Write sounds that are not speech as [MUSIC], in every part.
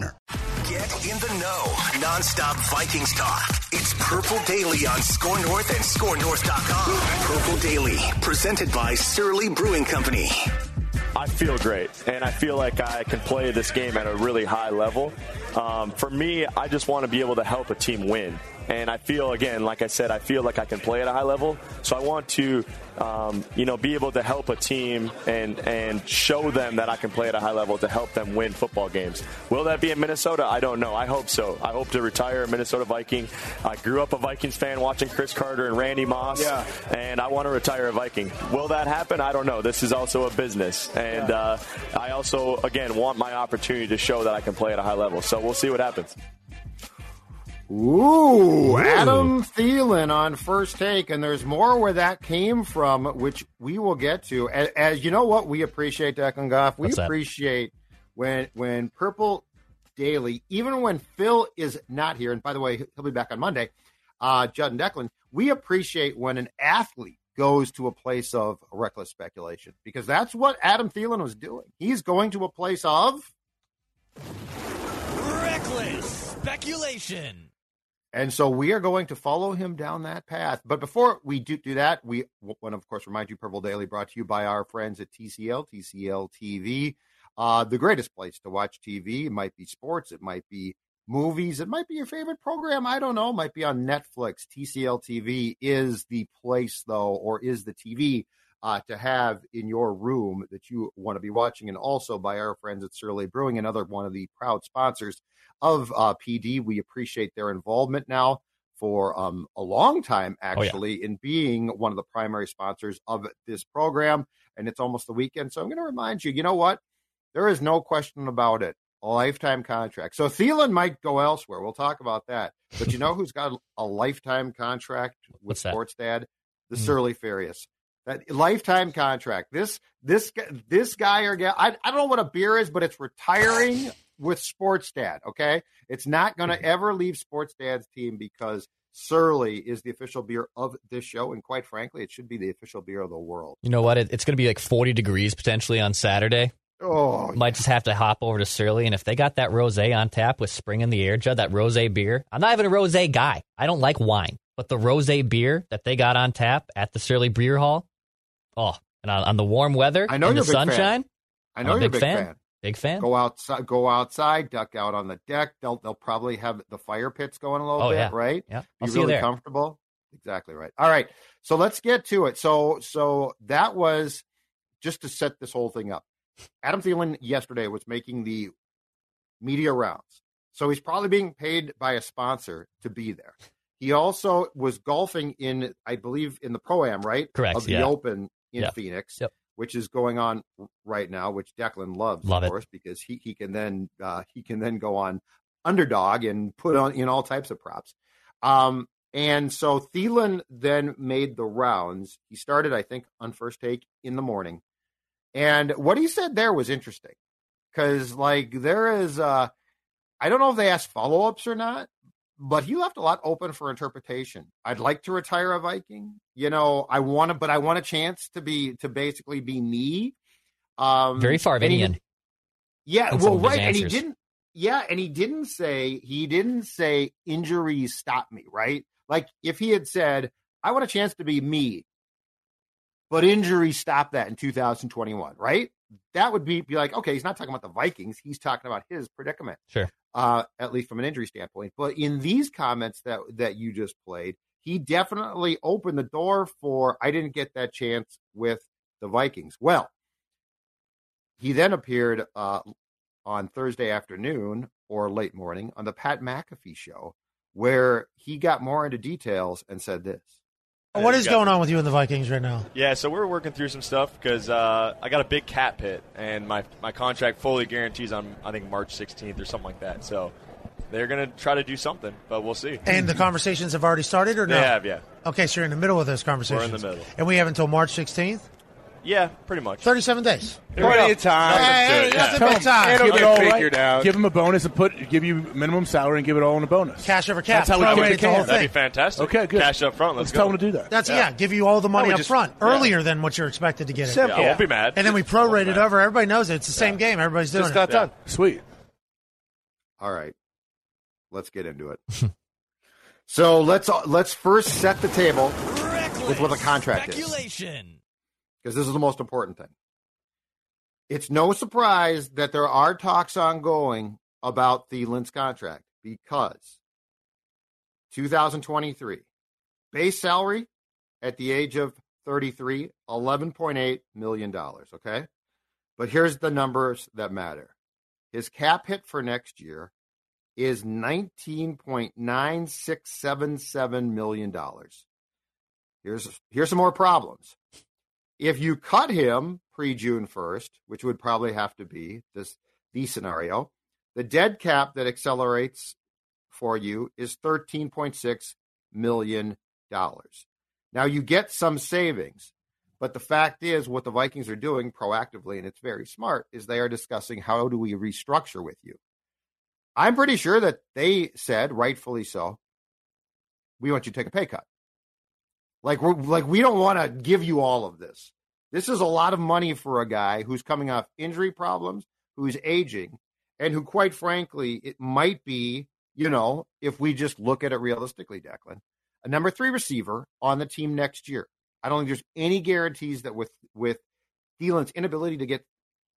Get in the know. Non-stop Vikings talk. It's Purple Daily on Score North and ScoreNorth.com. Purple Daily, presented by Surly Brewing Company. I feel great, and I feel like I can play this game at a really high level. Um, for me, I just want to be able to help a team win. And I feel, again, like I said, I feel like I can play at a high level. So I want to, um, you know, be able to help a team and, and show them that I can play at a high level to help them win football games. Will that be in Minnesota? I don't know. I hope so. I hope to retire a Minnesota Viking. I grew up a Vikings fan watching Cris Carter and Randy Moss, Yeah. and I want to retire a Viking. Will that happen? I don't know. This is also a business. And uh, I also, again, want my opportunity to show that I can play at a high level. So we'll see what happens. Ooh, Adam Thielen on first take, and there's more where that came from, which we will get to. As, as you know, what we appreciate, Declan Goff, we What's that? appreciate when when Purple Daily, even when Phil is not here, and by the way, he'll be back on Monday. Uh, Judd and Declan, we appreciate when an athlete goes to a place of reckless speculation because that's what Adam Thielen was doing. He's going to a place of Reckless speculation. And so we are going to follow him down that path. But before we do, do that, we want to, of course, remind you Purple Daily brought to you by our friends at TCL, TCL TV. Uh, the greatest place to watch TV. It might be sports, it might be movies, it might be your favorite program. I don't know. It might be on Netflix. TCL TV is the place, though, or is the TV uh, to have in your room that you want to be watching. And also by our friends at Surly Brewing, another one of the proud sponsors of uh, PD. We appreciate their involvement now for um, a long time, Oh, yeah. actually, in being one of the primary sponsors of this program. And it's almost the weekend. So I'm going to remind you, you know what? There is no question about it. A lifetime contract. So Thielen might go elsewhere. We'll talk about that. But you know [LAUGHS] who's got a lifetime contract with? Sports Dad? The Hmm. Surly Furious. That lifetime contract. This this this guy or gal. I, I don't know what a beer is, but it's retiring with Sports Dad. Okay, it's not going to mm-hmm. ever leave Sports Dad's team because Surly is the official beer of this show, and quite frankly, it should be the official beer of the world. You know what? It, it's going to be like 40 degrees potentially on Saturday. Oh, Might just have to hop over to Surly, and if they got that rosé on tap with spring in the air, Judd, that rosé beer. I'm not even a rosé guy. I don't like wine, but the rosé beer that they got on tap at the Surly Beer Hall, oh, and on, on the warm weather, I know you're the big fan. sunshine, I know I'm you're a big fan. fan. big fan. Go outside, go outside, duck out on the deck. They'll they'll probably have the fire pits going a little Oh, bit, yeah. right? Yeah, Be I'll you really comfortable. Exactly right. All right. So let's get to it. So so that was just to set this whole thing up. Adam Thielen yesterday was making the media rounds. So he's probably being paid by a sponsor to be there. He also was golfing in, I believe, in the pro am, right? Correct, Of the yeah. Open in Yeah. Phoenix, Yep. which is going on right now, which Declan loves, Love of it. course, because he he can then uh, he can then go on underdog and put on in all types of props. Um, and so Thielen then made the rounds. He started, I think, on first take in the morning. And what he said there was interesting because, like, there is, uh, I don't know if they asked follow ups or not, but he left a lot open for interpretation. I'd like to retire a Viking. You know, I want to, but I want a chance to be, to basically be me. Um, Very Farvinian. Yeah, some well, right. And he didn't, yeah, and he didn't say, he didn't say injuries stop me, right? Like if he had said, I want a chance to be me, but injuries stopped that in 2021, right? That would be, be like, okay, he's not talking about the Vikings. He's talking about his predicament. Sure. Uh, at least from an injury standpoint. But in these comments that that you just played, he definitely opened the door for I didn't get that chance with the Vikings. Well, he then appeared uh, on Thursday afternoon or late morning on the Pat McAfee show, where he got more into details and said this. What is going on with you and the Vikings right now? Yeah, so we're working through some stuff because uh, I got a big cap hit, and my my contract fully guarantees on I think March 16th or something like that. So they're going to try to do something, but we'll see. And the conversations have already started, or no? They have, yeah. Okay, so you're in the middle of those conversations. We're in the middle. and we have until March 16th. Yeah, pretty much. 37 days. Plenty of time. Hey, good, nothing Tell but time. it'll Give it get all figured out. Give him a bonus and put give you minimum salary and give it all in a bonus. Cash over cap. That's how we Prorate kick the whole it. That'd thing. be fantastic. Okay, good. Cash up front. Let's, Let's go. tell him to do that. That's Yeah. yeah. Give you all the money we up just- front yeah. earlier than what you're expected to get it. Simple. Yeah, I won't be mad. And then we I won't prorate it over. Everybody knows it. It's the same game. Everybody's doing it. Just it. got done. Sweet. All right, let's get into it. [LAUGHS] so let's let's first set the table with what the contract is, Speculation. Because this is the most important thing. It's no surprise that there are talks ongoing about the Thielen's contract because 2023 base salary at the age of 33, 11.8 million dollars. Okay, but here's the numbers that matter. His cap hit for next year is $19.9677 million. Here's, here's some more problems. If you cut him pre June 1st, which would probably have to be this the scenario, the dead cap that accelerates for you is $13.6 million. Now you get some savings, but the fact is what the Vikings are doing proactively, and it's very smart, is they are discussing how do we restructure with you. I'm pretty sure that they said, rightfully so, we want you to take a pay cut. Like we're like we don't want to give you all of this. This is a lot of money for a guy who's coming off injury problems, who's aging, and who, quite frankly, it might be, you know, if we just look at it realistically, Declan, a number three receiver on the team next year. I don't think there's any guarantees that with with Thielen's inability to get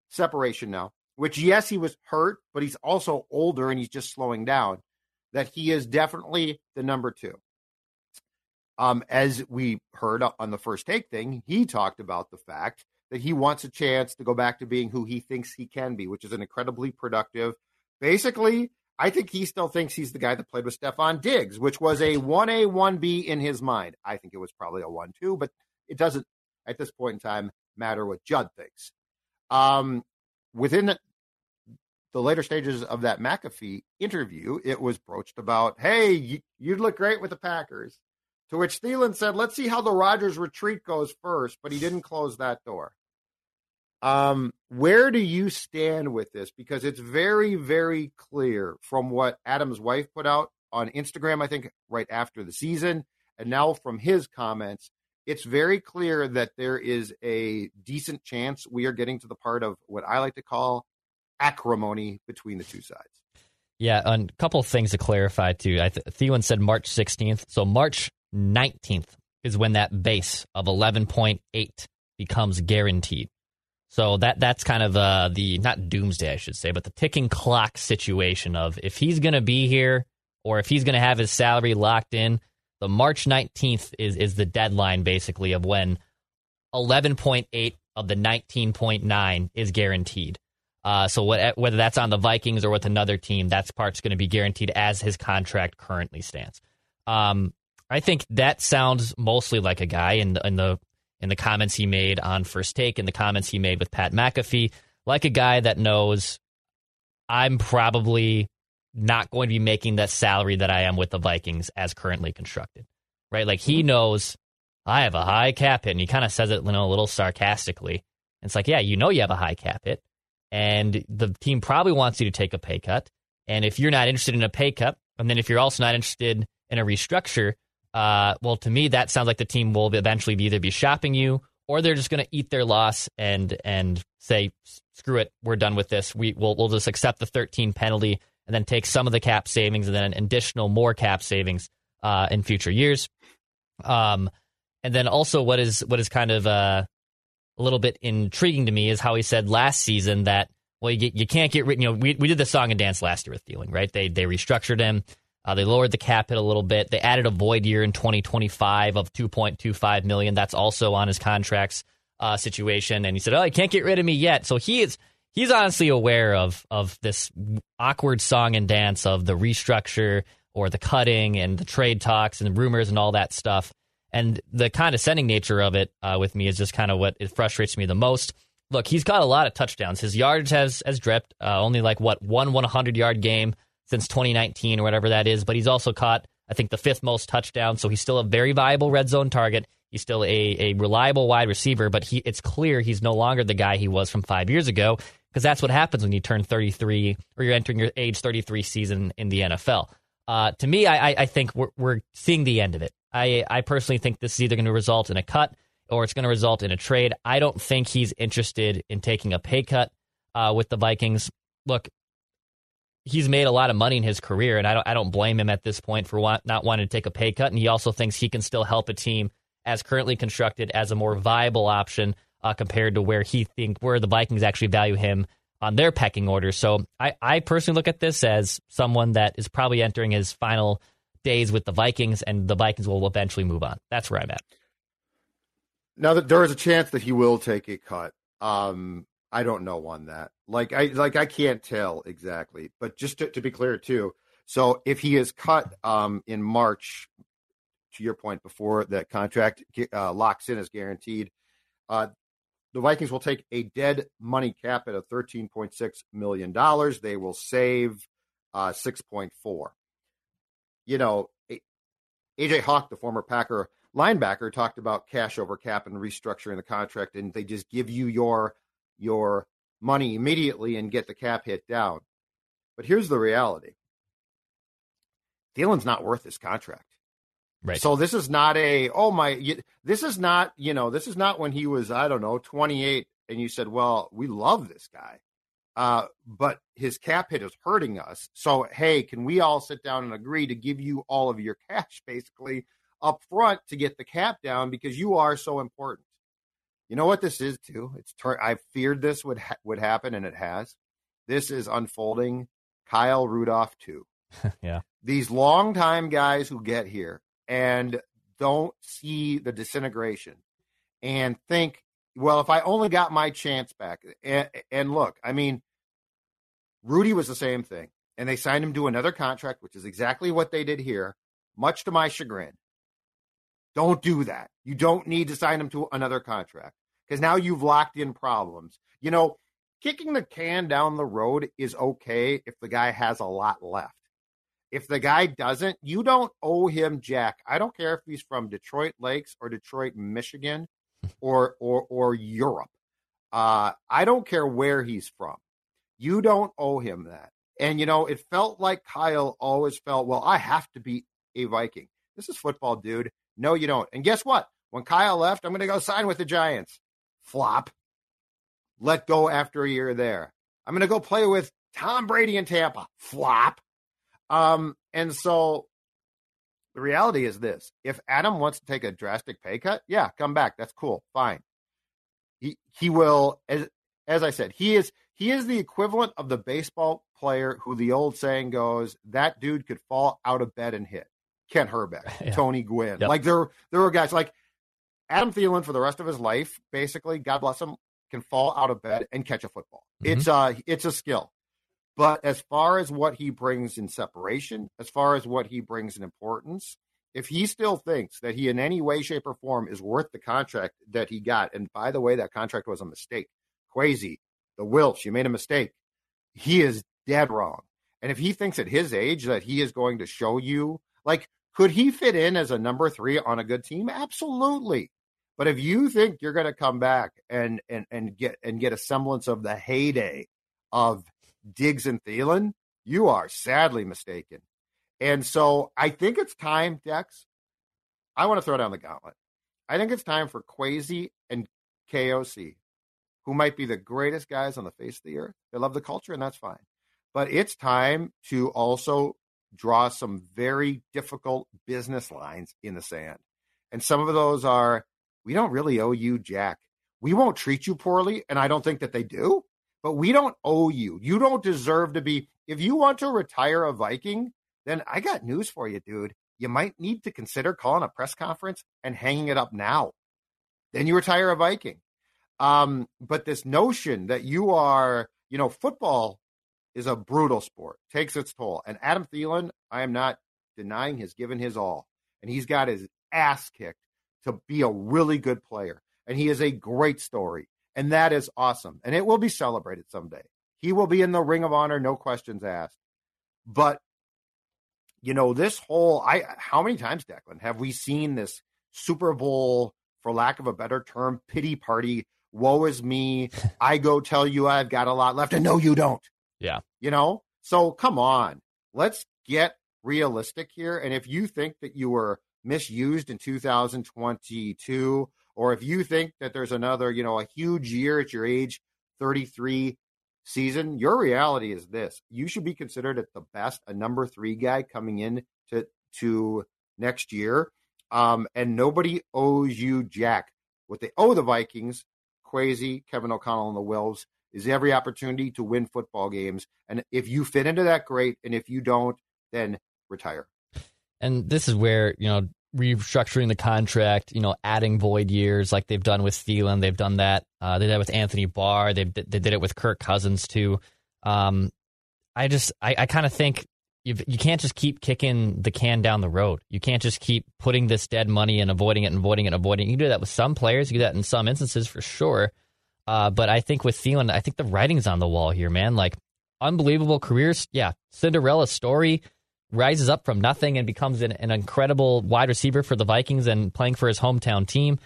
separation now, which yes, he was hurt, but he's also older and he's just slowing down, that he is definitely the number two. Um, as we heard on the first take thing, he talked about the fact that he wants a chance to go back to being who he thinks he can be, which is an incredibly productive. Basically, I think he still thinks he's the guy that played with Stefon Diggs, which was a 1A, 1B in his mind. I think it was probably a 1 2, but it doesn't, at this point in time, matter what Judd thinks. Um, within the, the later stages of that McAfee interview, it was broached about, hey, you'd look great with the Packers. To which Thielen said, let's see how the Rodgers retreat goes first, but he didn't close that door. Um, where do you stand with this? Because it's very, very clear from what Adam's wife put out on Instagram, I think right after the season, and now from his comments, it's very clear that there is a decent chance we are getting to the part of what I like to call acrimony between the two sides. Yeah, and a couple of things to clarify too. I th- Thielen said March 16th, so March 19th is when that base of 11.8 becomes guaranteed. So that that's kind of uh, the not doomsday, I should say, but the ticking clock situation of if he's going to be here or if he's going to have his salary locked in. The March 19th is is the deadline basically of when 11.8 of the 19.9 is guaranteed. Uh, so what, whether that's on the Vikings or with another team, that part's going to be guaranteed as his contract currently stands. Um, I think that sounds mostly like a guy in the, in the in the comments he made on First Take and the comments he made with Pat McAfee, like a guy that knows I'm probably not going to be making that salary that I am with the Vikings as currently constructed. Right? Like he mm-hmm. knows I have a high cap hit, and he kind of says it you know, a little sarcastically. It's like, yeah, you know you have a high cap hit, and the team probably wants you to take a pay cut. And if you're not interested in a pay cut, and then if you're also not interested in a restructure, uh, well, to me, that sounds like the team will eventually either be shopping you or they're just going to eat their loss and and say, screw it, we're done with this. We will we'll just accept the 13 penalty and then take some of the cap savings and then an additional more cap savings uh, in future years. Um, and then also what is what is kind of uh, a little bit intriguing to me is how he said last season that well, you, you can't get rid. You know, we we did the song and dance last year with Thielen, right? They they restructured him. Uh, they lowered the cap hit a little bit. They added a void year in 2025 of 2.25 million. That's also on his contracts uh, situation. And he said, "Oh, you can't get rid of me yet." So he is he's honestly aware of of this awkward song and dance of the restructure or the cutting and the trade talks and rumors and all that stuff. And the condescending nature of it uh, with me is just kind of what it frustrates me the most. Look, he's got a lot of touchdowns. His yardage has has dripped. Uh, only like what one 100 yard game since 2019 or whatever that is. But he's also caught, I think, the fifth most touchdowns. So he's still a very viable red zone target. He's still a, a reliable wide receiver, but he it's clear he's no longer the guy he was from five years ago because that's what happens when you turn 33 or you're entering your age 33 season in the NFL. Uh, to me, I, I think we're, we're seeing the end of it. I, I personally think this is either going to result in a cut or it's going to result in a trade. I don't think he's interested in taking a pay cut uh, with the Vikings. Look, he's made a lot of money in his career, and I don't I don't blame him at this point for want, not wanting to take a pay cut. And he also thinks he can still help a team as currently constructed as a more viable option uh, compared to where he think where the Vikings actually value him on their pecking order. So I, I personally look at this as someone that is probably entering his final days with the Vikings, and the Vikings will eventually move on. That's where I'm at. Now that there is a chance that he will take a cut. Um, I don't know on that. Like I like I can't tell exactly, but just to, to be clear too. So if he is cut um, in March, to your point before that contract uh, locks in as guaranteed, uh, the Vikings will take a dead money cap at a thirteen point six million dollars. They will save uh, six point four. You know, AJ Hawk, the former Packer linebacker, talked about cash over cap and restructuring the contract, and they just give you your your money immediately and get the cap hit down. But here's the reality Thielen's not worth this contract. Right. So this is not a, oh my, this is not, you know, this is not when he was, I don't know, 28 and you said, well, we love this guy. Uh, but his cap hit is hurting us. So, hey, can we all sit down and agree to give you all of your cash basically up front to get the cap down because you are so important? You know what this is too? It's tur- I feared this would ha- would happen, and it has. This is unfolding. Kyle Rudolph too. [LAUGHS] yeah. These longtime guys who get here and don't see the disintegration and think, well, if I only got my chance back, and, and look, I mean, Rudy was the same thing, and they signed him to another contract, which is exactly what they did here, much to my chagrin. Don't do that. You don't need to sign him to another contract because now you've locked in problems. You know, kicking the can down the road is okay if the guy has a lot left. If the guy doesn't, you don't owe him jack. I don't care if he's from Detroit Lakes or Detroit, Michigan, [LAUGHS] or or or Europe. Uh, I don't care where he's from. You don't owe him that. And you know, it felt like Kyle always felt, well, I have to be a Viking. This is football, dude. No, you don't. And guess what? When Kyle left, I'm going to go sign with the Giants. Flop. Let go after a year there. I'm going to go play with Tom Brady in Tampa. Flop. Um, and so the reality is this if Adam wants to take a drastic pay cut, yeah, come back. That's cool. Fine. He he will as as I said, he is he is the equivalent of the baseball player who the old saying goes, that dude could fall out of bed and hit. Kent Hrbek, [LAUGHS] yeah. Tony Gwynn. Yep. Like there there were guys like Adam Thielen for the rest of his life, basically, God bless him, can fall out of bed and catch a football. Mm-hmm. It's uh it's a skill. But as far as what he brings in separation, as far as what he brings in importance, if he still thinks that he in any way, shape, or form is worth the contract that he got, and by the way, that contract was a mistake. Crazy, the Wilch, you made a mistake. He is dead wrong. And if he thinks at his age that he is going to show you, like, could he fit in as a number three on a good team? Absolutely. But if you think you're going to come back and and and get and get a semblance of the heyday of Diggs and Thielen, you are sadly mistaken. And so I think it's time, Dex. I want to throw down the gauntlet. I think it's time for Kwesi and KOC, who might be the greatest guys on the face of the earth. They love the culture, and that's fine. But it's time to also draw some very difficult business lines in the sand. And some of those are we don't really owe you jack. We won't treat you poorly. And I don't think that they do. but we don't owe you. You don't deserve to be. If you want to retire a Viking, then I got news for you, dude. You might need to consider calling a press conference and hanging it up now. Then you retire a Viking. Um, but this notion that you are, you know, football is a brutal sport, takes its toll. And Adam Thielen, I am not denying, has given his all. And he's got his ass kicked to be a really good player. And he is a great story. And that is awesome. And it will be celebrated someday. He will be in the ring of honor, no questions asked. But you know, this whole I how many times, Declan, have we seen this Super Bowl, for lack of a better term, pity party? Woe is me. I go tell you I've got a lot left, and no, you don't. Yeah. You know? So come on. Let's get realistic here. And if you think that you were misused in 2022, or if you think that there's another, you know, a huge year at your age 33 season, your reality is this. You should be considered at the best a number three guy coming in to to next year. Um, and nobody owes you jack. What they owe the Vikings, Kwesi, Kevin O'Connell, and the Wilfs is every opportunity to win football games. And if you fit into that, great. And if you don't, then retire. And this is where, you know, restructuring the contract, you know, adding void years like they've done with Thielen. They've done that. Uh, they did it with Anthony Barr. They, they did it with Kirk Cousins, too. Um, I just, I, I kind of think you've, you can't just keep kicking the can down the road. You can't just keep putting this dead money and avoiding it and avoiding it and avoiding it. You can do that with some players. You do that in some instances for sure. Uh, but I think with Thielen, I think the writing's on the wall here, man. Like, unbelievable careers. Yeah, Cinderella story rises up from nothing and becomes an, an, incredible wide receiver for the Vikings and playing for his hometown team.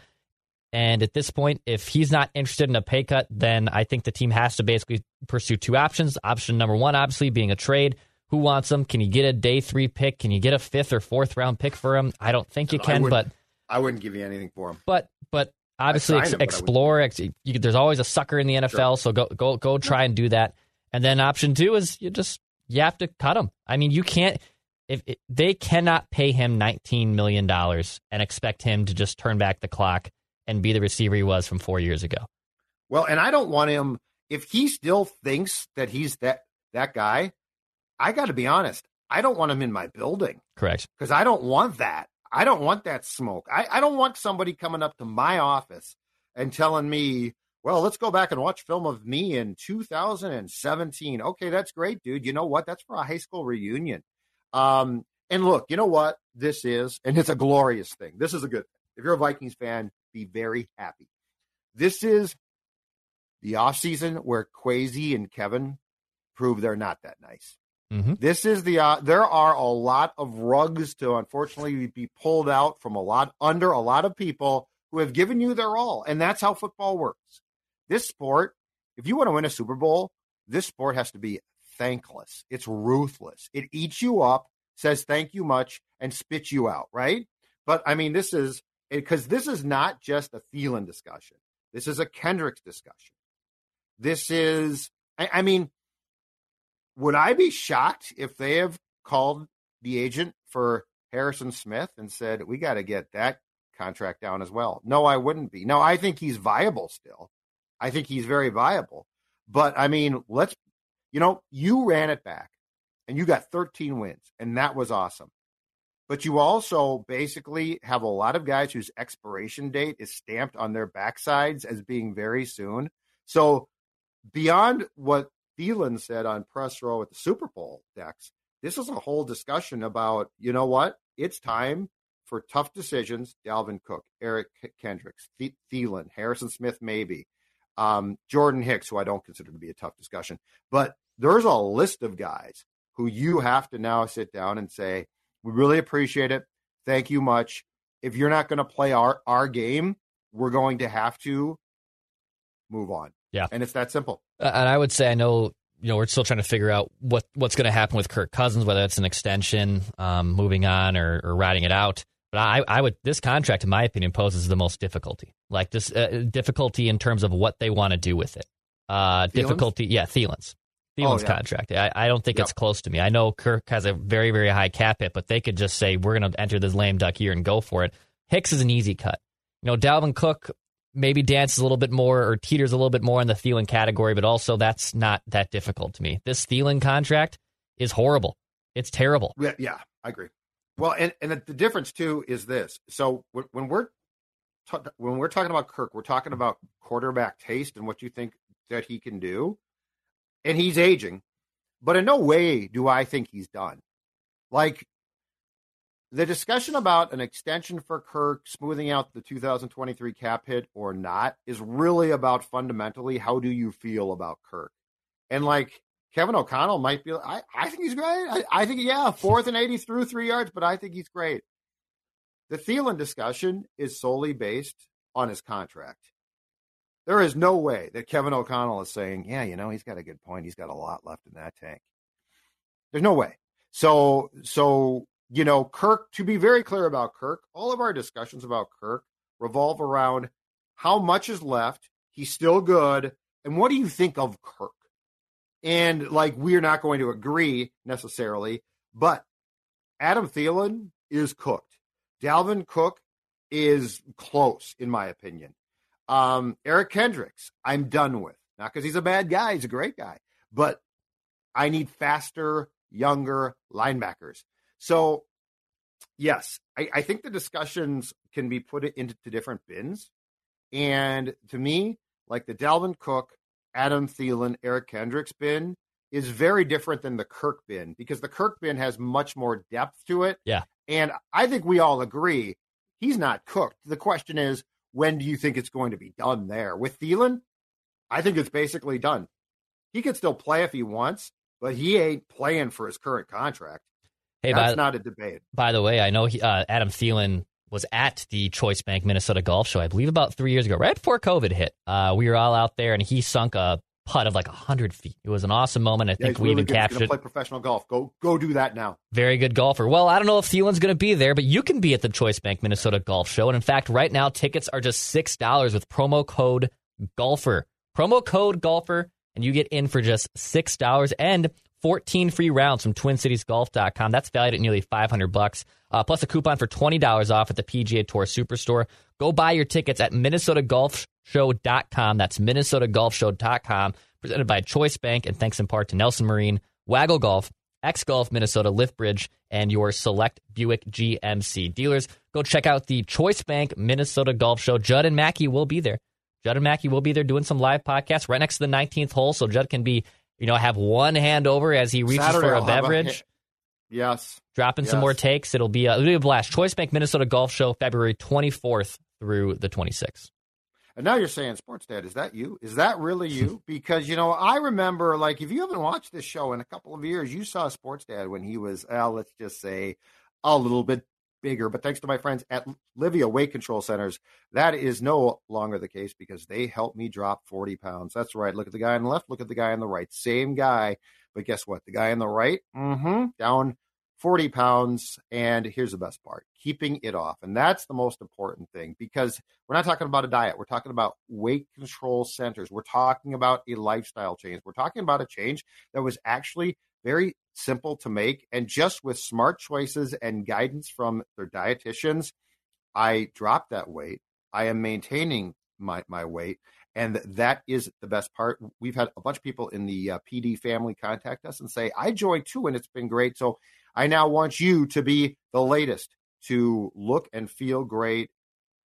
And at this point, if he's not interested in a pay cut, then I think the team has to basically pursue two options. Option number one, obviously, being a trade. Who wants him? Can you get a day three pick? Can you get a fifth or fourth round pick for him? I don't think you can, I but I wouldn't give you anything for him. But but obviously ex- explore. Ex- you, there's always a sucker in the NFL, sure. so go go go try and do that. And then option two is you just you have to cut him. I mean, you can't if it, they cannot pay him 19 million dollars and expect him to just turn back the clock and be the receiver he was from 4 years ago. Well, and I don't want him if he still thinks that he's that that guy, I got to be honest, I don't want him in my building. Correct. Cuz I don't want that. I don't want that smoke. I, I don't want somebody coming up to my office and telling me, well, let's go back and watch film of me in 2017. Okay, that's great, dude. You know what? That's for a high school reunion. Um, and look, you know what this is, and it's a glorious thing. This is a good thing. If you're a Vikings fan, be very happy. This is the offseason where Kwesi and Kevin prove they're not that nice. Mm-hmm. This is the uh, there are a lot of rugs to unfortunately be pulled out from a lot under a lot of people who have given you their all, and that's how football works. This sport, if you want to win a Super Bowl, this sport has to be thankless. It's ruthless. It eats you up, says thank you much, and spits you out. Right? But I mean, this is because this is not just a Thielen discussion. This is a Kendricks discussion. This is, I, I mean, would I be shocked if they have called the agent for Harrison Smith and said, we got to get that contract down as well? No, I wouldn't be. No, I think he's viable still. I think he's very viable. But I mean, let's, you know, you ran it back and you got 13 wins, and that was awesome. But you also basically have a lot of guys whose expiration date is stamped on their backsides as being very soon. So beyond what Thielen said on press row at the Super Bowl, Dex, this is a whole discussion about, you know what? It's time for tough decisions. Dalvin Cook, Eric Kendricks, Thielen, Harrison Smith, maybe. Um, Jordan Hicks, who I don't consider to be a tough discussion. But there's a list of guys who you have to now sit down and say, we really appreciate it. Thank you much. If you're not going to play our, our game, we're going to have to move on. Yeah. And it's that simple. Uh, and I would say, I know, you know, we're still trying to figure out what, what's going to happen with Kirk Cousins, whether it's an extension, um, moving on, or, or riding it out. But I, I would this contract, in my opinion, poses the most difficulty. Like this uh, difficulty in terms of what they want to do with it. Uh, difficulty, yeah, Thielen's. Thielen's Oh, yeah. contract. I, I don't think Yep. it's close to me. I know Kirk has a very, very high cap hit, but they could just say, we're going to enter this lame duck here and go for it. Hicks is an easy cut. You know, Dalvin Cook, maybe dances a little bit more or teeters a little bit more in the Thielen category, but also that's not that difficult to me. This Thielen contract is horrible. It's terrible. Yeah, yeah, I agree. Well, and and the difference too is this. So when, we're ta- when we're talking about Kirk, we're talking about quarterback taste and what you think that he can do, and he's aging, but in no way do I think he's done. Like the discussion about an extension for Kirk, smoothing out the 2023 cap hit or not, is really about fundamentally how do you feel about Kirk, and like Kevin O'Connell might be. I, I think he's great. I, I think yeah, fourth and eighty through three yards, but I think he's great. The Thielen discussion is solely based on his contract. There is no way that Kevin O'Connell is saying, yeah, you know, he's got a good point. He's got a lot left in that tank. There's no way. So, so you know, Kirk. To be very clear about Kirk, all of our discussions about Kirk revolve around how much is left. He's still good, and what do you think of Kirk? And like, we're not going to agree necessarily, but Adam Thielen is cooked. Dalvin Cook is close, in my opinion. Um, Eric Kendricks, I'm done with. Not because he's a bad guy, he's a great guy, but I need faster, younger linebackers. So, yes, I, I think the discussions can be put into different bins. And to me, like the Dalvin Cook, Adam Thielen, Eric Kendricks bin is very different than the Kirk bin because the Kirk bin has much more depth to it. Yeah. And I think we all agree he's not cooked. The question is, when do you think it's going to be done there? With Thielen, I think it's basically done. He could still play if he wants, but he ain't playing for his current contract. Hey, That's by, not a debate. by the way, I know he, uh, Adam Thielen was at the Choice Bank Minnesota Golf Show, I believe about three years ago, right before COVID hit. Uh, we were all out there, and he sunk a putt of like 100 feet. It was an awesome moment. I Yeah, think we really even good. Captured gonna play professional golf. Go go do that now. Very good golfer. Well, I don't know if Thielen's going to be there, but you can be at the Choice Bank Minnesota Golf Show. And in fact, right now, tickets are just $6 with promo code GOLFER. Promo code GOLFER, and you get in for just $6 and 14 free rounds from TwinCitiesGolf.com. That's valued at nearly 500 bucks, uh, plus a coupon for $20 off at the PGA Tour Superstore. Go buy your tickets at MinnesotaGolfShow.com. That's MinnesotaGolfShow.com. Presented by Choice Bank, and thanks in part to Nelson Marine, Waggle Golf, X Golf Minnesota, Liftbridge, and your select Buick GMC dealers. Go check out the Choice Bank Minnesota Golf Show. Judd and Mackey will be there. Judd and Mackey will be there doing some live podcasts right next to the 19th hole, so Judd can be, you know, have one hand over as he reaches Saturday for a I'll beverage, yes. dropping some more takes. It'll be, a, it'll be a blast. Choice Bank Minnesota Golf Show, February 24th through the 26th. And now you're saying, Sports Dad, is that you? Is that really you? [LAUGHS] Because, you know, I remember, like, if you haven't watched this show in a couple of years, you saw Sports Dad when he was, uh, let's just say, a little bit bigger. But thanks to my friends at Livea Weight Control Centers, that is no longer the case because they helped me drop 40 pounds. That's right. Look at the guy on the left, look at the guy on the right. Same guy. But guess what? The guy on the right, mm-hmm, down 40 pounds. And here's the best part keeping it off. And that's the most important thing because we're not talking about a diet. We're talking about weight control centers. We're talking about a lifestyle change. We're talking about a change that was actually very simple to make. And just with smart choices and guidance from their dietitians, I dropped that weight. I am maintaining my, my weight. And that is the best part. We've had a bunch of people in the uh, PD family contact us and say, I joined too, and it's been great. So I now want you to be the latest to look and feel great,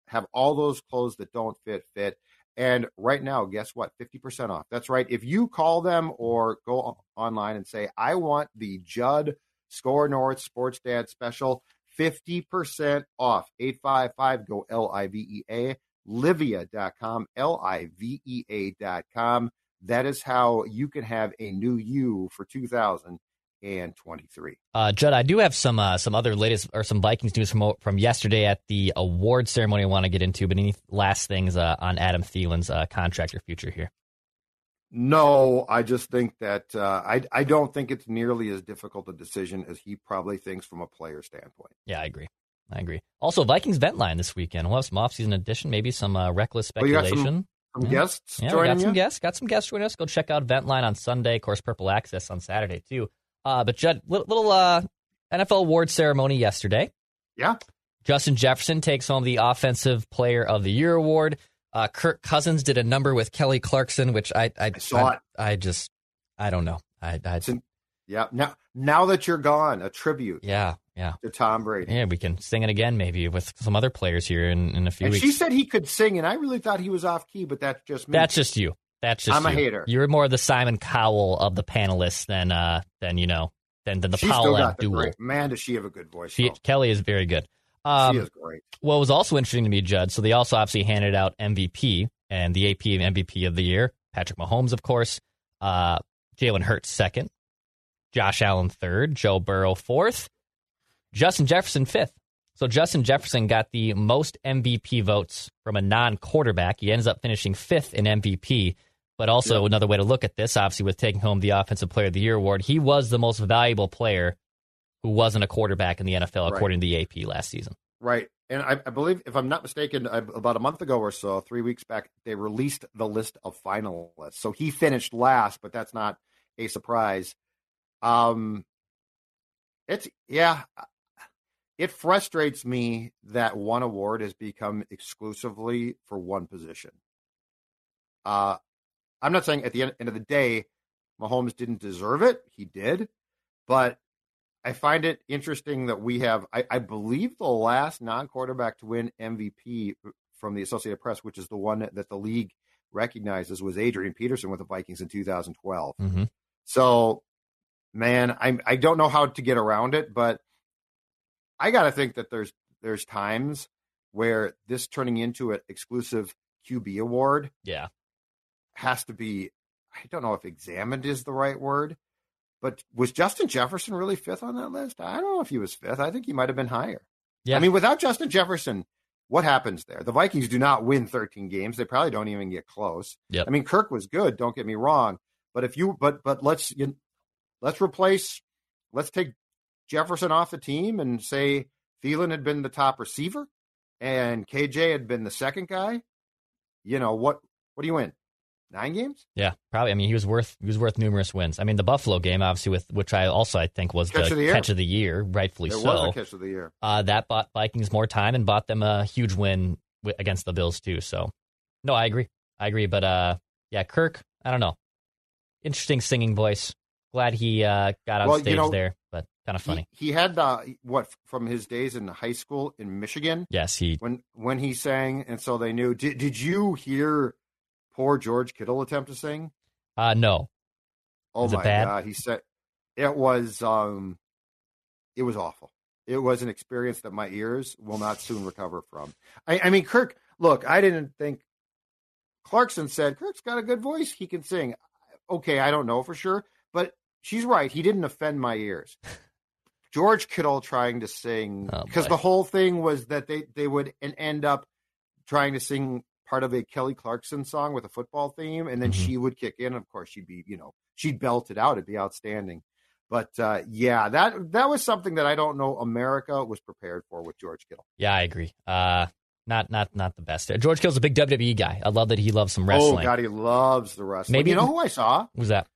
have all those clothes that don't fit fit. And right now, guess what? 50% off. That's right. If you call them or go online and say, I want the Judd Score North Sports Dad special, 50% off. 855 go L I V E A, livea.com, L I V E A.com. That is how you can have a new you for 2023. Uh, Judd, I do have some uh, some other latest or some Vikings news from from yesterday at the award ceremony. I want to get into, but any last things uh, on Adam Thielen's uh, contract or future here? No, I just think that uh, I I don't think it's nearly as difficult a decision as he probably thinks from a player standpoint. Yeah, I agree. I agree. Also, Vikings vent line this weekend. We'll have some offseason edition, maybe some uh, reckless Oh, some- speculation. Some Yeah. guests Yeah, got some you. guests. Got some guests joining us. Go check out Ventline on Sunday. Of course, Purple Access on Saturday too. Uh, but Judd, little, little uh, NFL award ceremony yesterday. Yeah. Justin Jefferson takes home the Offensive Player of the Year award. Uh, Kirk Cousins did a number with Kelly Clarkson, which I I, I saw I, it. I just I don't know. I, I It's Yeah. Now, now that you're gone, a tribute yeah yeah to Tom Brady. yeah. We can sing it again maybe with some other players here in, in a few And weeks. she said he could sing, and I really thought he was off key, but that's just me. That's just you. That's just I'm a hater. You're more the Simon Cowell of the panelists than uh than you know than than the She's Powell the great. Man, does she have a good voice? She. Kelly is very good. she Um, is great. what was also interesting to me, Judd, so they also obviously handed out MVP and the AP MVP of the year. Patrick Mahomes, of course. Uh, Jalen Hurts second. Josh Allen third. Joe Burrow fourth. Justin Jefferson fifth. So Justin Jefferson got the most MVP votes from a non-quarterback. He ends up finishing fifth in MVP. But also another way to look at this, obviously, with taking home the Offensive Player of the Year award, he was the most valuable player who wasn't a quarterback in the NFL, Right. according to the AP last season. Right. And I, I believe, if I'm not mistaken, I, about a month ago or so, three weeks back, they released the list of finalists. So he finished last, but that's not a surprise. Um, it's yeah, it frustrates me that one award has become exclusively for one position. Uh, I'm not saying at the end, end of the day, Mahomes didn't deserve it. He did, but I find it interesting that we have, I, I believe, the last non quarterback to win MVP from the Associated Press, which is the one that, that the league recognizes, was Adrian Peterson with the Vikings in 2012. Mm-hmm. So, man, I I don't know how to get around it, but I got to think that there's there's times where this turning into an exclusive QB award Yeah. Has to be. I don't know if examined is the right word, but was Justin Jefferson really fifth on that list? I don't know if he was fifth. I think he might have been higher. Yeah. I mean, without Justin Jefferson, what happens there? The Vikings do not win 13 games. They probably don't even get close. Yep. I mean, Kirk was good. Don't get me wrong, but if you but but let's you, let's replace let's take Jefferson off the team and say Thielen had been the top receiver and KJ had been the second guy. You know what? What do you win? Nine games? Yeah, probably. I mean, he was worth he was worth numerous wins. I mean, the Buffalo game, obviously, with which I also I think was Catch the of the catch of the year, rightfully It so. was catch of the year. uh, that bought Vikings more time and bought them a huge win wi- against the Bills too. So, no, I agree. I agree. But uh, yeah, Kirk, I don't know. Interesting singing voice. Glad he uh, got on Well, you stage know, there, but kind of funny. He, he had uh, what from his days in high school in Michigan yes, he. when when he sang, and so they knew. Did Did you hear poor George Kittle attempt to sing? Uh, no, Oh Was my bad? god, he said it was um, it was awful. It was an experience that my ears will not soon recover from. I, I mean, Kirk. Look, I didn't think Clarkson said Kirk's got a good voice. He can sing. Okay, I don't know for sure, but she's right. He didn't offend my ears. [LAUGHS] George Kittle trying to sing Oh, because boy. the whole thing was that they they would and end up trying to sing part of a Kelly Clarkson song with a football theme, and then Mhm. she would kick in. Of course, she'd be you know she'd belt it out. It'd be outstanding. But uh, yeah, that that was something that I don't know America was prepared for with George Kittle. Yeah, I agree. Uh, not not not the best. George Kill's a big WWE guy. I love that he loves some wrestling. Oh God, he loves the wrestling. Maybe- you know who I saw? Who's that?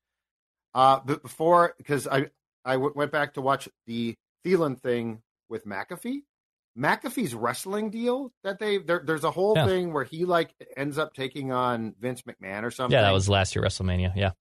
Uh, but before because I I w- went back to watch the Thielen thing with McAfee. McAfee's wrestling deal that they there, there's a whole Yeah. thing where he like ends up taking on Vince McMahon or something. Yeah, that was last year WrestleMania. Yeah.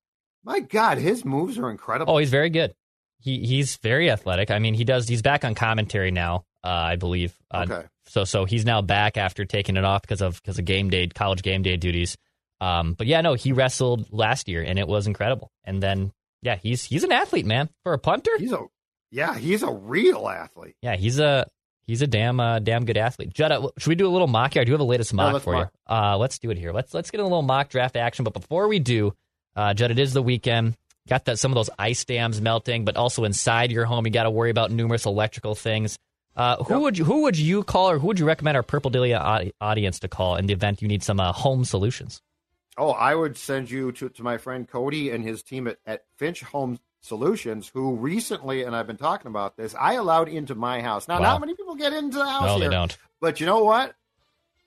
my God. His moves are incredible. Oh, he's very good. He he's very athletic. I mean, he does. He's back on commentary now, uh, I believe. Uh, okay. So so he's now back after taking it off because of because of game day, college game day duties. Um, but yeah, no, he wrestled last year and it was incredible. And then yeah, he's he's an athlete, man. For a punter, He's a yeah. He's a real athlete. yeah, he's a he's a damn uh, damn good athlete. Judd, should we do a little mock here? I do have a latest mock let's for mock. you. Uh, let's do it here. Let's let's get a little mock draft action. But before we do, uh, Judd, it is the weekend. Got that some of those ice dams melting, but also inside your home, you got to worry about numerous electrical things. Uh, who Yep. would you who would you call or who would you recommend our Purple Daily au- audience to call in the event you need some uh, home solutions? Oh, I would send you to, to my friend Cody and his team at, at Finch Home Solutions, who recently, and I've been talking about this, I allowed into my house. Now, Wow. not many people get into the house No, here, they don't. but you know what?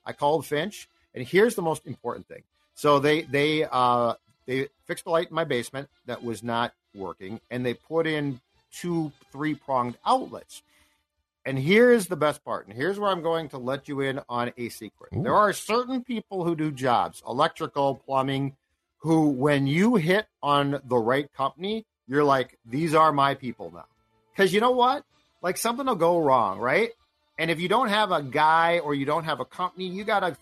I called Finch, and here's the most important thing. So they they uh they fixed a light in my basement that was not working, and they put in two three pronged outlets. And here is the best part. And here's where I'm going to let you in on a secret. There are certain people who do jobs, electrical, plumbing, who, when you hit on the right company, you're like, these are my people now. Because you know what? Like something will go wrong, right? And if you don't have a guy or you don't have a company, you got to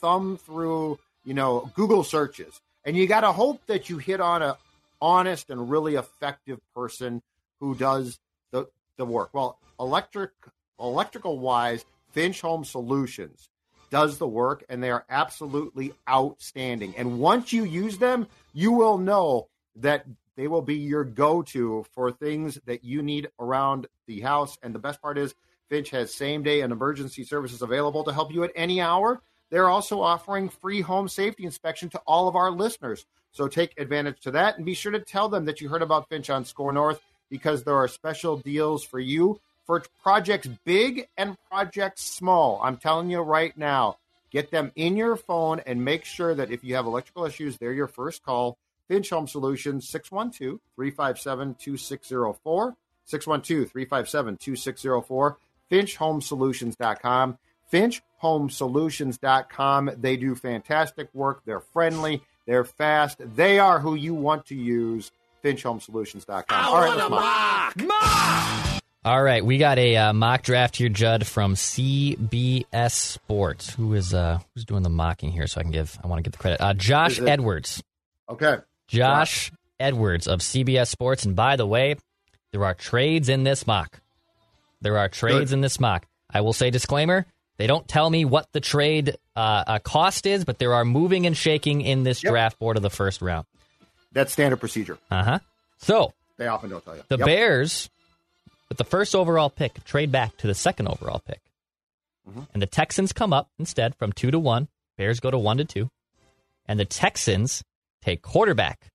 thumb through, you know, Google searches. And you got to hope that you hit on a honest and really effective person who does the, the work. Well, electric electrical wise, Finch Home Solutions does the work and they are absolutely outstanding. And once you use them, you will know that they will be your go-to for things that you need around the house. And the best part is Finch has same day and emergency services available to help you at any hour. They're also offering free home safety inspection to all of our listeners. So take advantage to that and be sure to tell them that you heard about Finch on SKOR North because there are special deals for you for projects big and projects small. I'm telling you right now, get them in your phone and make sure that if you have electrical issues, they're your first call. Finch Home Solutions, 612 357 2604. 612 357 2604. FinchHomeSolutions.com. FinchHomeSolutions.com. They do fantastic work. They're friendly. They're fast. They are who you want to use. FinchHomeSolutions.com. All right, let's mock. All right, we got a uh, mock draft here, Judd, from CBS Sports. Who is uh who's doing the mocking here? So I can give I want to give the credit. Uh, Josh it- Edwards. Okay. Josh Edwards of CBS Sports. And by the way, there are trades in this mock. There are trades Good. in this mock. I will say disclaimer: they don't tell me what the trade uh, uh, cost is, but there are moving and shaking in this Yep. draft board of the first round. That's standard procedure. Uh huh. So They often don't tell you. the Yep. Bears, with the first overall pick, trade back to the second overall pick. Mm-hmm. And the Texans come up instead from two to one. Bears go to one to two. And the Texans take quarterback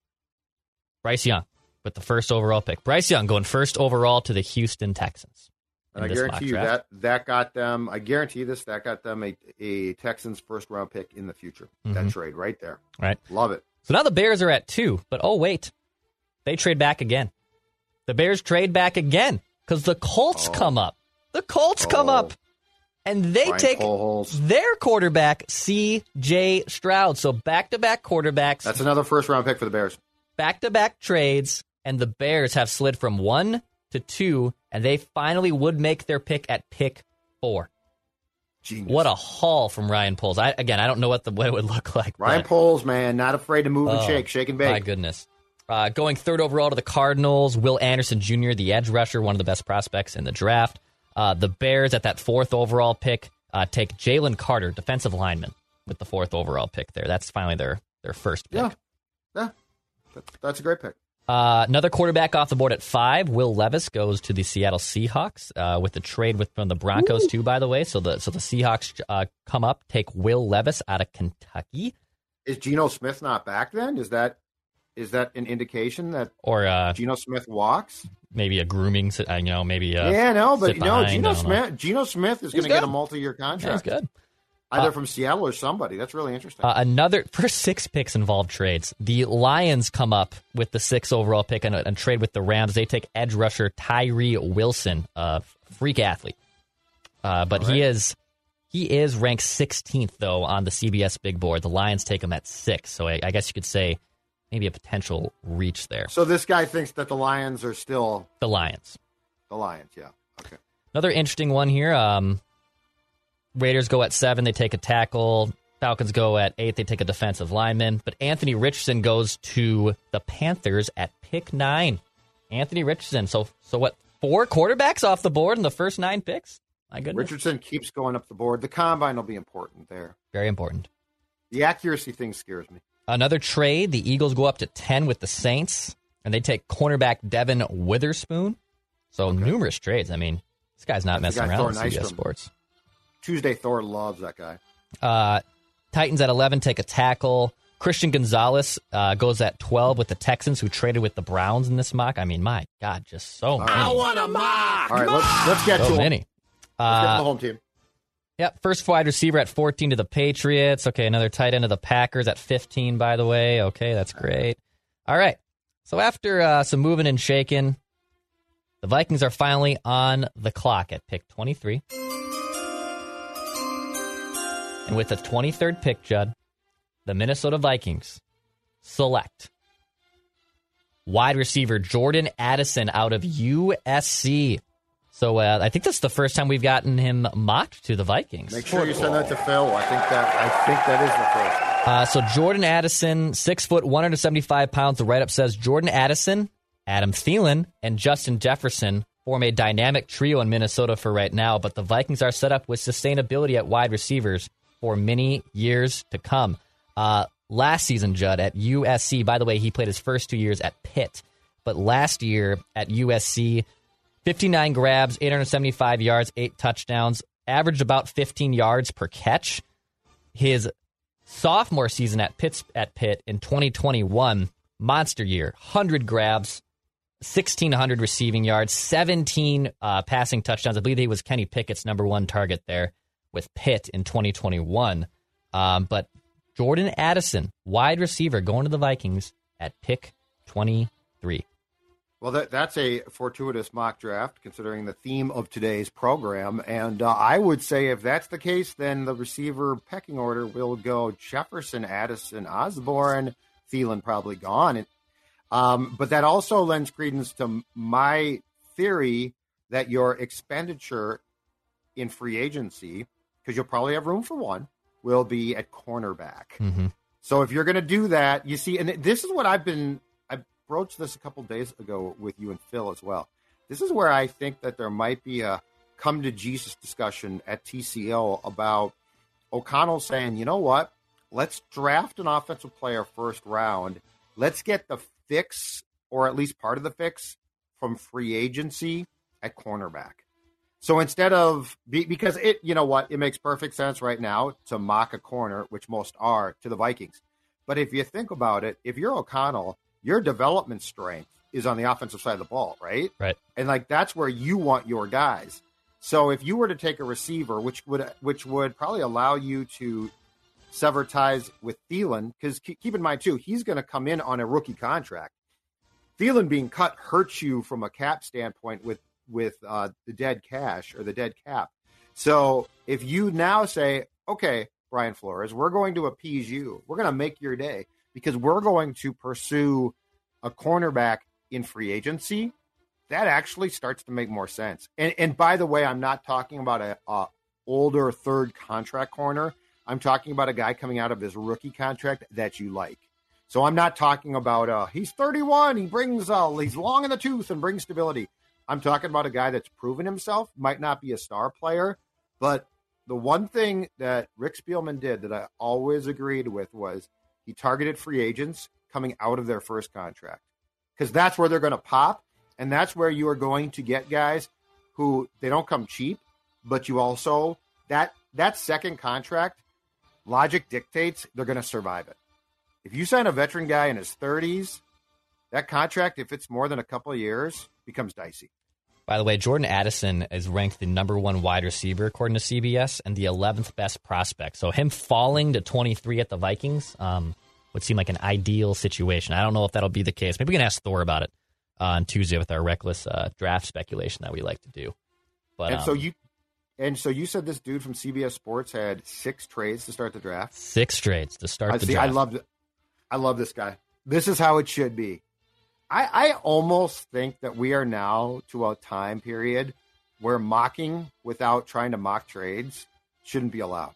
Bryce Young with the first overall pick. Bryce Young going first overall to the Houston Texans. And I in this mock guarantee you draft. that that got them. I guarantee this that got them a, a Texans first round pick in the future. That Mhm. trade right there. Right. Love it. So now the Bears are at two, but oh wait, they trade back again. The Bears trade back again because the Colts Oh. come up. The Colts come Oh. up, and they Brian take their quarterback C.J. Stroud. So back to back quarterbacks, That's another first round pick for the Bears. back to back trades, and the Bears have slid from one to two, and they finally would make their pick at pick four. Genius. What a haul from Ryan Poles. I again, I don't know what the what it would look like. Ryan but- Poles, man, not afraid to move and Oh, shake, shake and bake. My goodness. Uh, going third overall to the Cardinals, Will Anderson Jr., the edge rusher, one of the best prospects in the draft. Uh, the Bears at that fourth overall pick uh, take Jalen Carter, defensive lineman, with the fourth overall pick there. That's finally their their first pick. Yeah, yeah, that's, a great pick. Uh, another quarterback off the board at five. Will Levis goes to the Seattle Seahawks uh, with the trade with from the Broncos too. By the way, so the so the Seahawks uh, come up, take Will Levis out of Kentucky, Is Geno Smith not back then? Is that is that an indication that or uh, Geno Smith walks? maybe a grooming. You know, maybe uh, yeah, no, but no, behind, Geno know. Smith. Geno Smith is going to get a multi-year Yeah, contract. he's good. Either Uh, from Seattle or somebody. That's really interesting. Uh, another [LAUGHS] first six picks involved trades. The Lions come up with the six overall pick and, and trade with the Rams. They take edge rusher Tyree Wilson, a freak athlete, uh, but he is he is ranked 16th though on the CBS big board. The Lions take him at six, so I, I guess you could say maybe a potential reach there. so this guy thinks that the Lions are still The Lions. the Lions. Yeah. Okay. Another interesting one here. Um, Raiders go at seven. They take a tackle. Falcons go at eight. They take a defensive lineman. But Anthony Richardson goes to the Panthers at pick nine. Anthony Richardson. So, so what? Four quarterbacks off the board in the first nine picks. My goodness, Richardson keeps going up the board. The combine will be important there. very important. The accuracy thing scares me. Another trade. The Eagles go up to ten with the Saints, and they take cornerback Devon Witherspoon. So numerous trades. I mean, this guy's not That's messing guy around with CBS Nystrom. Sports. Tuesday Thor loves that guy. Uh, Titans at 11 take a tackle. Christian Gonzalez uh, goes at 12 with the Texans, who traded with the Browns in this mock. I mean, my God, just so many. I want a mock! All right, let's let's get So to him. many. Let's get the Uh, home team. Yep, first wide receiver at 14 to the Patriots. Okay, another tight end of the Packers at 15, by the way. Okay, that's great. All right. So after uh, some moving and shaking, The Vikings are finally on the clock at pick 23. And with the 23rd pick, Judd, the Minnesota Vikings select wide receiver Jordan Addison out of USC. So uh, I think that's the first time we've gotten him mocked to the Vikings. Make sure you send that to Phil. I think that I think that is the first. Uh, so Jordan Addison, six foot, 175 pounds. The write up says Jordan Addison, Adam Thielen, and Justin Jefferson form a dynamic trio in Minnesota for right now, but the Vikings are set up with sustainability at wide receivers for many years to come. Uh, last season, Judd, at USC, by the way, he played his first two years at Pitt, but last year at USC, 59 grabs, 875 yards, eight touchdowns, averaged about 15 yards per catch. His sophomore season at Pitt, at Pitt in 2021, monster year, 100 grabs, 1,600 receiving yards, 17 uh, passing touchdowns. I believe he was Kenny Pickett's number one target there with Pitt in 2021. Um, but Jordan Addison, wide receiver, going to the Vikings at pick 23. Well, that, that's a fortuitous mock draft considering the theme of today's program. And uh, I would say if that's the case, then the receiver pecking order will go Jefferson, Addison, Osborn, Thielen probably gone. And, um, but that also lends credence to my theory that your expenditure in free agency, because you'll probably have room for one, will be at cornerback. Mm-hmm. So if you're going to do that, you see, and this is what I've been, broached this a couple days ago with you and Phil as well. This is where I think that there might be a come to Jesus discussion at TCO about O'Connell saying, you know what, let's draft an offensive player first round. Let's get the fix, or at least part of the fix, from free agency at cornerback. So instead of because it, you know what, it makes perfect sense right now to mock a corner, which most are to the Vikings. But if you think about it, if you're O'Connell, your development strength is on the offensive side of the ball, right? Right. And like that's where you want your guys. So if you were to take a receiver, which would which would probably allow you to sever ties with Thielen, because keep in mind too, he's going to come in on a rookie contract. Thielen being cut hurts you from a cap standpoint with with uh, the dead cash or the dead cap. So if you now say, okay, Brian Flores, we're going to appease you, we're going to make your day because we're going to pursue a cornerback in free agency. That actually starts to make more sense. And, and by the way, I'm not talking about a, a older third contract corner. I'm talking about a guy coming out of his rookie contract that you like. So I'm not talking about uh, he's 31, he brings uh, he's long in the tooth and brings stability. I'm talking about a guy that's proven himself, might not be a star player, but the one thing that Rick Spielman did that I always agreed with was he targeted free agents coming out of their first contract because that's where they're going to pop, and that's where you are going to get guys who they don't come cheap, but you also that that second contract logic dictates they're going to survive it. If you sign a veteran guy in his 30s, that contract, if it's more than a couple of years, becomes dicey. By the way, Jordan Addison is ranked the number one wide receiver according to CBS and the 11th best prospect. So him falling to 23 at the Vikings um, would seem like an ideal situation. I don't know if that'll be the case. Maybe we can ask Thor about it uh, on Tuesday with our reckless uh, draft speculation that we like to do. But and um, so you, and so you said this dude from CBS Sports had six trades to start the draft. six trades to start I the see. draft. I love. I love this guy. This is how it should be. I, I almost think that we are now to a time period where mocking without trying to mock trades shouldn't be allowed.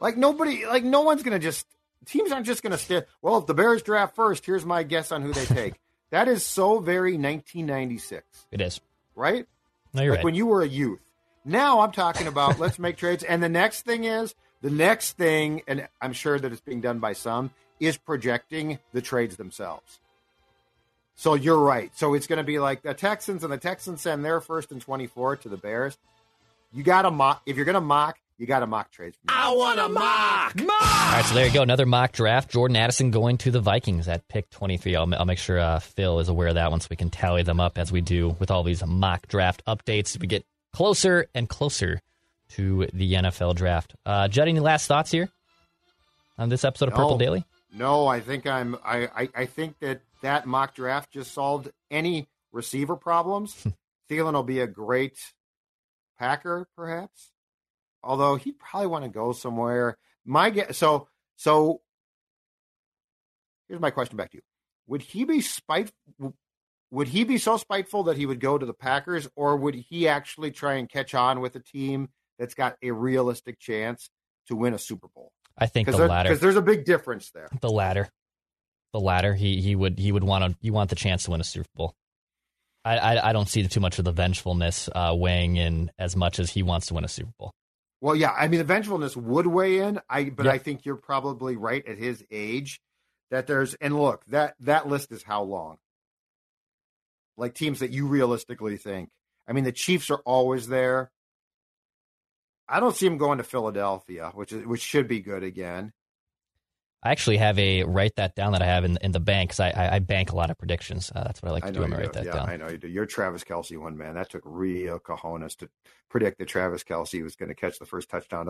Like nobody, like no one's gonna just teams aren't just gonna stay. Well, if the Bears draft first, here's my guess on who they take. [LAUGHS] that is so very 1996, It is. right? No, you're like right. when you were a youth. Now I'm talking about let's make trades. And the next thing is the next thing, and I'm sure that it's being done by some, is projecting the trades themselves. So you're right. So it's going to be like the Texans, and the Texans send their first and 24 to the Bears. You got to mock. If you're going to mock, you got to mock trades. I want to mock. Mock. All right, so there you go. Another mock draft. Jordan Addison going to the Vikings at pick 23. I'll, I'll make sure uh, Phil is aware of that once we can tally them up as we do with all these mock draft updates. We get closer and closer to the NFL draft. Uh, Judd, any last thoughts here on this episode of Purple No. Daily? No, I think I'm. I, I I think that that mock draft just solved any receiver problems, hmm. Thielen will be a great Packer, perhaps. Although he'd probably want to go somewhere. My guess, so so. Here's my question back to you: Would he be spite? Would he be so spiteful that he would go to the Packers, or would he actually try and catch on with a team that's got a realistic chance to win a Super Bowl? I think the latter Because there's a big difference there. The latter. The latter. He he would he would want to you want the chance to win a Super Bowl. I I, I don't see too much of the vengefulness uh, weighing in as much as he wants to win a Super Bowl. Well, yeah, I mean, the vengefulness would weigh in. I, but Yeah. I think you're probably right at his age that there's. And look, that that list is how long? Like teams that you realistically think. I mean, the Chiefs are always there. I don't see him going to Philadelphia, which is which should be good again. I actually have a write that down that I have in in the bank because I, I I bank a lot of predictions. Uh, that's what I like to I do. I'm write do. that Yeah, down. I know you do. You're Travis Kelce one man. That took real cojones to predict that Travis Kelce was going to catch the first touchdown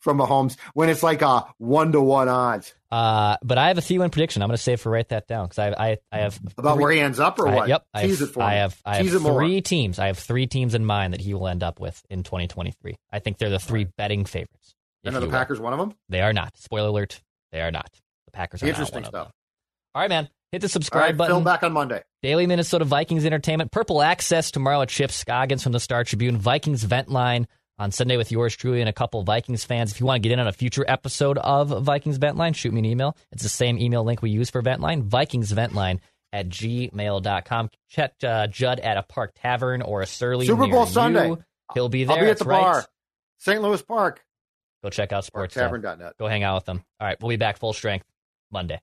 from Mahomes when it's like a one to one odds. Uh, but I have a Thielen prediction. I'm going to save for write that down because I, I I have About three- where he ends up or I- what? yep. I Tease have, it for I me. have I Tease have it more. three teams. I have three teams in mind that he will end up with in 2023. I think they're the three betting favorites. And are the you will. Packers one of them? They are not. Spoiler alert. They are not. The Packers are Interesting not one stuff. All right, man. Hit the subscribe right, button. Phil back on Monday. Daily Minnesota Vikings Entertainment. Purple Access tomorrow at Chip Scoggins from the Star Tribune. Vikings Vent Line on Sunday with yours truly and a couple Vikings fans. If you want to get in on a future episode of Vikings Vent Line, shoot me an email. It's the same email link we use for Vent Line, Vikings Vent Line at gmail.com. Check uh, Judd at a Park Tavern or a Surly. Super Bowl you. Sunday. He'll be there. I'll be at That's the right. bar, St. Louis Park, Go check out Sports Tavern. tavern.net. Go hang out with them. All right, we'll be back full strength Monday.